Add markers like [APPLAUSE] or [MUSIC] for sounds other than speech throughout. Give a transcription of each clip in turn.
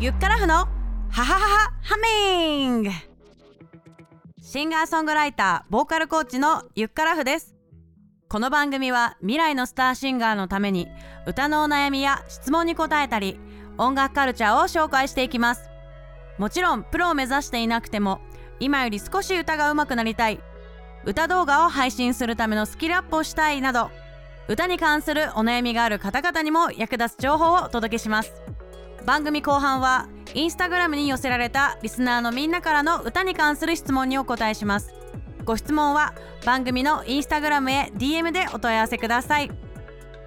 ゆっからふのハハハハハミング。シンガーソングライターボーカルコーチのゆっからふです。この番組は未来のスターシンガーのために歌のお悩みや質問に答えたり音楽カルチャーを紹介していきます。もちろんプロを目指していなくても今より少し歌が上手くなりたい。歌動画を配信するためのスキルアップをしたいなど歌に関するお悩みがある方々にも役立つ情報をお届けします。番組後半はインスタグラムに寄せられたリスナーのみんなからの歌に関する質問にお答えします。ご質問は番組のインスタグラムへ DM でお問い合わせください。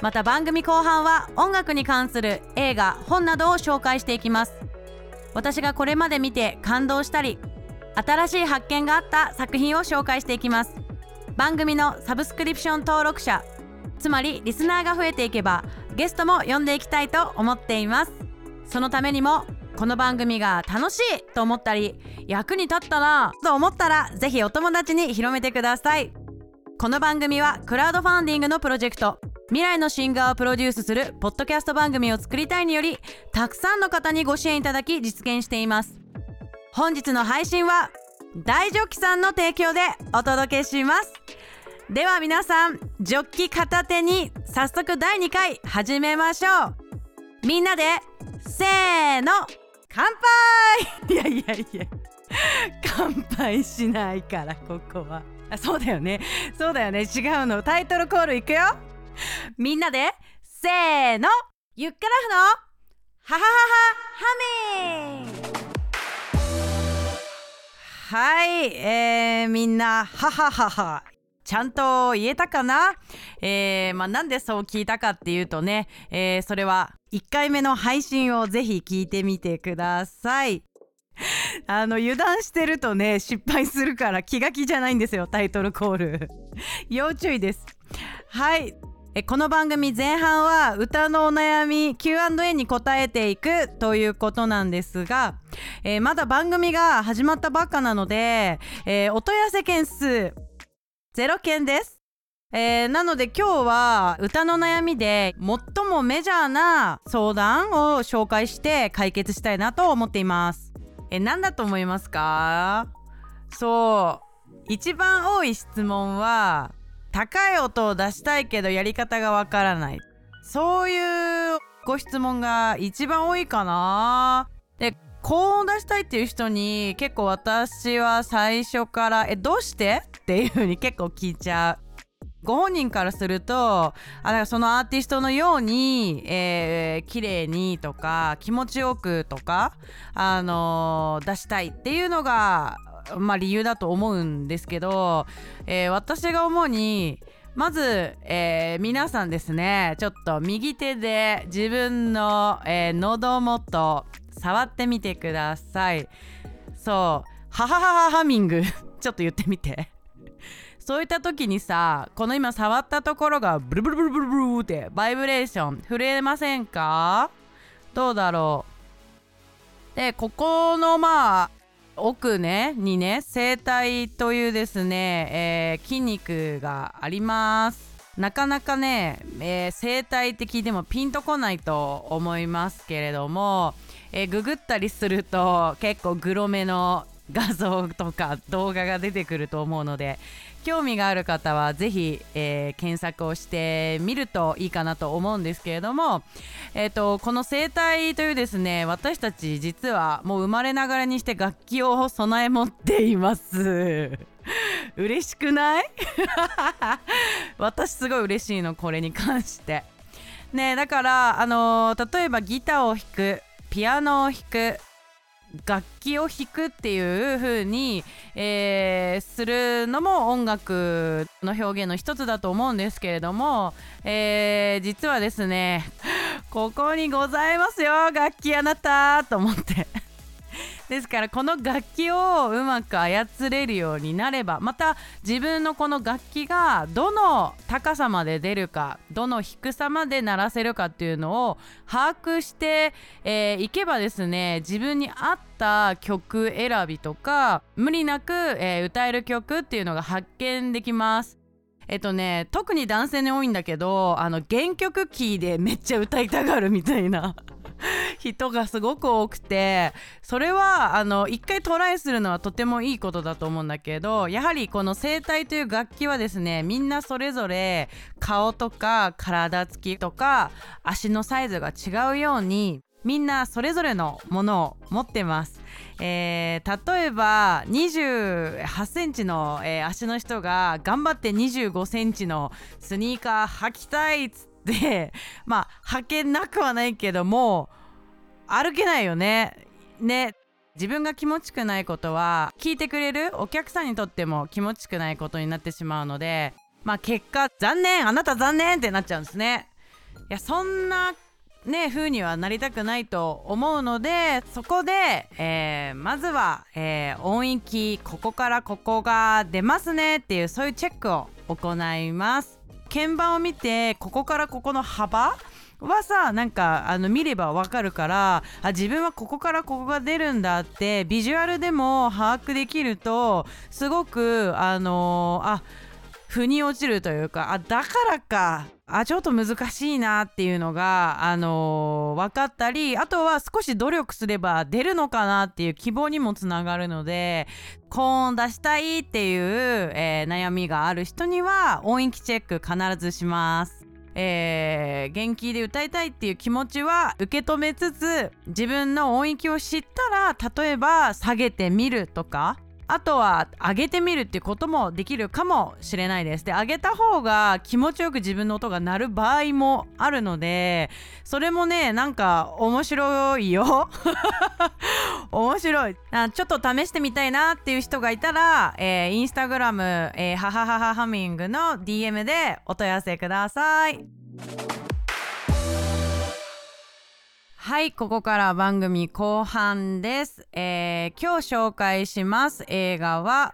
また番組後半は音楽に関する映画本などを紹介していきます。私がこれまで見て感動したり新しい発見があった作品を紹介していきます。番組のサブスクリプション登録者つまりリスナーが増えていけばゲストも呼んでいきたいと思っています。そのためにもこの番組が楽しいと思ったり役に立ったなと思ったらぜひお友達に広めてください。この番組はクラウドファンディングのプロジェクト未来のシンガーをプロデュースするポッドキャスト番組を作りたいによりたくさんの方にご支援いただき実現しています。本日の配信は大ジョッキさんの提供でお届けします。では皆さんジョッキ片手に早速第2回始めましょう。みんなでせーの乾杯! [LAUGHS] いやいやいや乾杯しないからここは。あそうだよね。そうだよね。違うの。タイトルコールいくよ。みんなでせーのゆっからふのハハハハハミンはい、えー、みんなハハハハちゃんと言えたかな?えー、まあなんでそう聞いたかっていうとね、えー、それは1回目の配信をぜひ聞いてみてください。あの油断してるとね失敗するから気が気じゃないんですよタイトルコール。要注意です。はい。えこの番組前半は歌のお悩み Q&A に答えていくということなんですが、えー、まだ番組が始まったばっかなので、えー、お問い合わせ件数0件です。えー、なので今日は歌の悩みで最もメジャーな相談を紹介して解決したいなと思っています。え何だと思いますか？そう一番多い質問は高い音を出したいけどやり方がわからないそういうご質問が一番多いかなで高音出したいっていう人に結構私は最初から「えどうして?」っていう風に結構聞いちゃう。ご本人からするとあだかそのアーティストのように、えー、綺麗にとか気持ちよくとか、あのー、出したいっていうのが、まあ、理由だと思うんですけど、えー、私が思うにまず、えー、皆さんですねちょっと右手で自分の、えー、喉元触ってみてください。そうハハハハハミング [LAUGHS] ちょっと言ってみて。そういった時にさこの今触ったところがブルブルブルブルブルってバイブレーション震えませんか？どうだろう？でここのまあ奥ねにね声帯というですね、えー、筋肉があります。なかなかね、えー、声帯って聞いてもピンとこないと思いますけれども、えー、ググったりすると結構グロめの画像とか動画が出てくると思うので興味がある方はぜひ、えー、検索をしてみるといいかなと思うんですけれども、えーと、この生態というですね私たち実はもう生まれながらにして楽器を備え持っています。[LAUGHS] 嬉しくない？[LAUGHS] 私すごい嬉しいのこれに関して。ねだからあのー、例えばギターを弾くピアノを弾く楽器を弾くっていう風に、えー、するのも音楽の表現の一つだと思うんですけれども、えー、実はですね [GASPS] ここにございますよ楽器あなたと思って。ですからこの楽器をうまく操れるようになればまた自分のこの楽器がどの高さまで出るかどの低さまで鳴らせるかっていうのを把握してい、えー、けばですね自分に合った曲選びとか無理なく、えー、歌える曲っていうのが発見できます。えっとね特に男性に多いんだけどあの原曲キーでめっちゃ歌いたがるみたいな [LAUGHS] 人がすごく多くてそれはあの一回トライするのはとてもいいことだと思うんだけどやはりこの声帯という楽器はですねみんなそれぞれ顔とか体つきとか足のサイズが違うようにみんなそれぞれのものを持ってます。えー、例えば28センチの、えー、足の人が頑張って25センチのスニーカー履きたいっつってまあ履けなくはないけども歩けないよね。ね自分が気持ちくないことは聞いてくれるお客さんにとっても気持ちくないことになってしまうのでまあ結果残念あなた残念ってなっちゃうんですね。いやそんなね風にはなりたくないと思うのでそこで、えー、まずは、えー、音域ここからここが出ますねっていうそういうチェックを行います鍵盤を見てここからここの幅はさなんかあの見ればわかるからあ自分はここからここが出るんだってビジュアルでも把握できるとすごくあのー、あ腑に落ちるというかあだからかあちょっと難しいなっていうのが、あのー、分かったりあとは少し努力すれば出るのかなっていう希望にもつながるので高音出したいっていう、えー、悩みがある人には音域チェック必ずします。えー、元気で歌いたいっていう気持ちは受け止めつつ自分の音域を知ったら例えば下げてみるとかあとは上げてみるっていうこともできるかもしれないです。で上げた方が気持ちよく自分の音が鳴る場合もあるのでそれもねなんか面白いよ。[LAUGHS] 面白い。ちょっと試してみたいなっていう人がいたら、えー、インスタグラム、えー、ははははハミングの DM でお問い合わせください。はいここから番組後半です、えー、今日紹介します映画は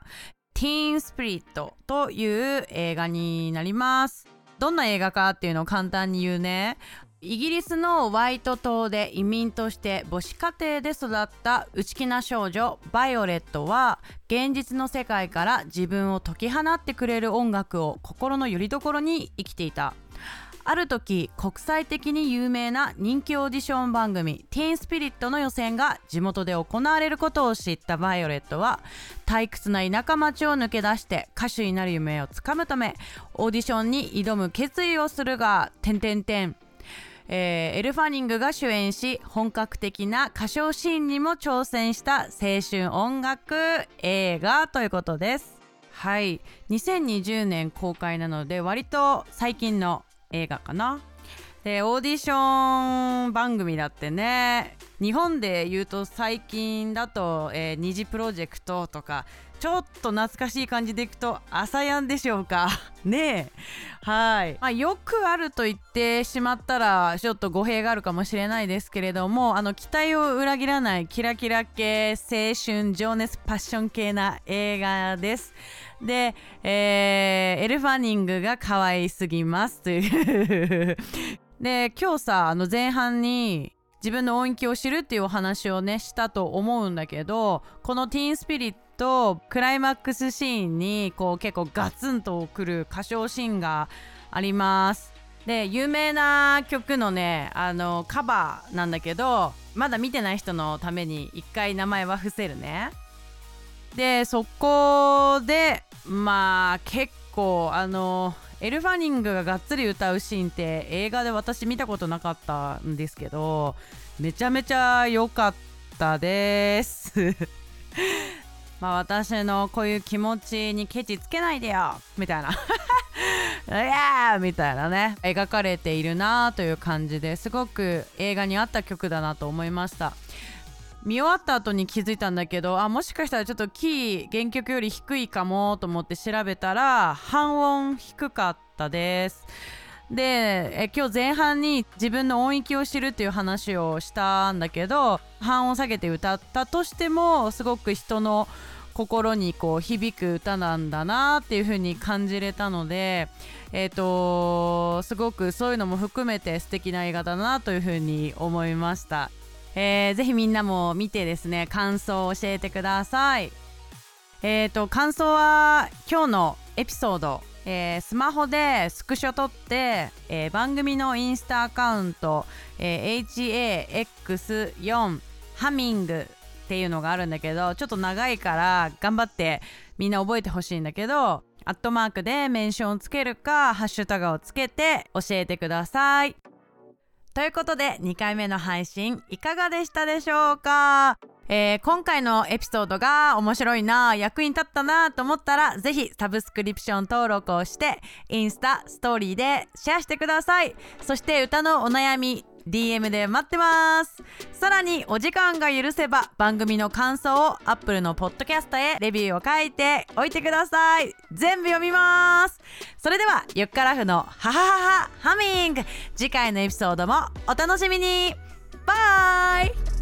ティーンスピリットという映画になります。どんな映画かっていうのを簡単に言うね。イギリスのワイト島で移民として母子家庭で育った内気な少女バイオレットは現実の世界から自分を解き放ってくれる音楽を心の拠り所に生きていた。ある時国際的に有名な人気オーディション番組「ティーンスピリット」の予選が地元で行われることを知ったバイオレットは退屈な田舎町を抜け出して歌手になる夢をつかむためオーディションに挑む決意をするが「てんてんてん」えー、エル・ファニングが主演し本格的な歌唱シーンにも挑戦した青春音楽映画ということです。はい。2020年公開なので割と最近の映画かな。でオーディション番組だってね日本で言うと最近だと、えー、二次プロジェクトとかちょっと懐かしい感じでいくと朝やんでしょうか。[LAUGHS] ねえ。はい、まあ、よくあると言ってしまったらちょっと語弊があるかもしれないですけれどもあの期待を裏切らないキラキラ系青春情熱パッション系な映画です。で、えー、エルファニングが可愛すぎますという。[LAUGHS] で今日さあの前半に自分の音域を知るっていうお話をねしたと思うんだけどこのティーンスピリットクライマックスシーンにこう結構ガツンとくる歌唱シーンがあります。で有名な曲のねあのカバーなんだけどまだ見てない人のために一回名前は伏せるね。でそこでまあ結構あのエル・ファニングががっつり歌うシーンって映画で私見たことなかったんですけどめちゃめちゃ良かったです。[LAUGHS] まあ私のこういう気持ちにケチつけないでよみたいな。[LAUGHS] いやーみたいなね。描かれているなという感じですごく映画に合った曲だなと思いました。見終わった後に気づいたんだけどあもしかしたらちょっとキー原曲より低いかもと思って調べたら半音低かったです。でえ今日前半に自分の音域を知るっていう話をしたんだけど半音下げて歌ったとしてもすごく人の心にこう響く歌なんだなっていう風に感じれたのでえっ、ー、とすごくそういうのも含めて素敵な映画だなという風に思いました。えー、ぜひみんなも見てですね感想を教えてくださいえーと感想は今日のエピソードえースマホでスクショ撮って、えー番組のインスタアカウント、えー HAX4 ハミングっていうのがあるんだけどちょっと長いから頑張ってみんな覚えてほしいんだけどアットマークでメンションをつけるかハッシュタグをつけて教えてください。ということで2回目の配信いかがでしたでしょうか、えー今回のエピソードが面白いな役に立ったなと思ったらぜひサブスクリプション登録をしてインスタストーリーでシェアしてください。そして歌のお悩み DM で待ってます。さらにお時間が許せば番組の感想を Apple のポッドキャストへレビューを書いておいてください。全部読みます。それではゆっからふのハハハハハミング。次回のエピソードもお楽しみに。バイ。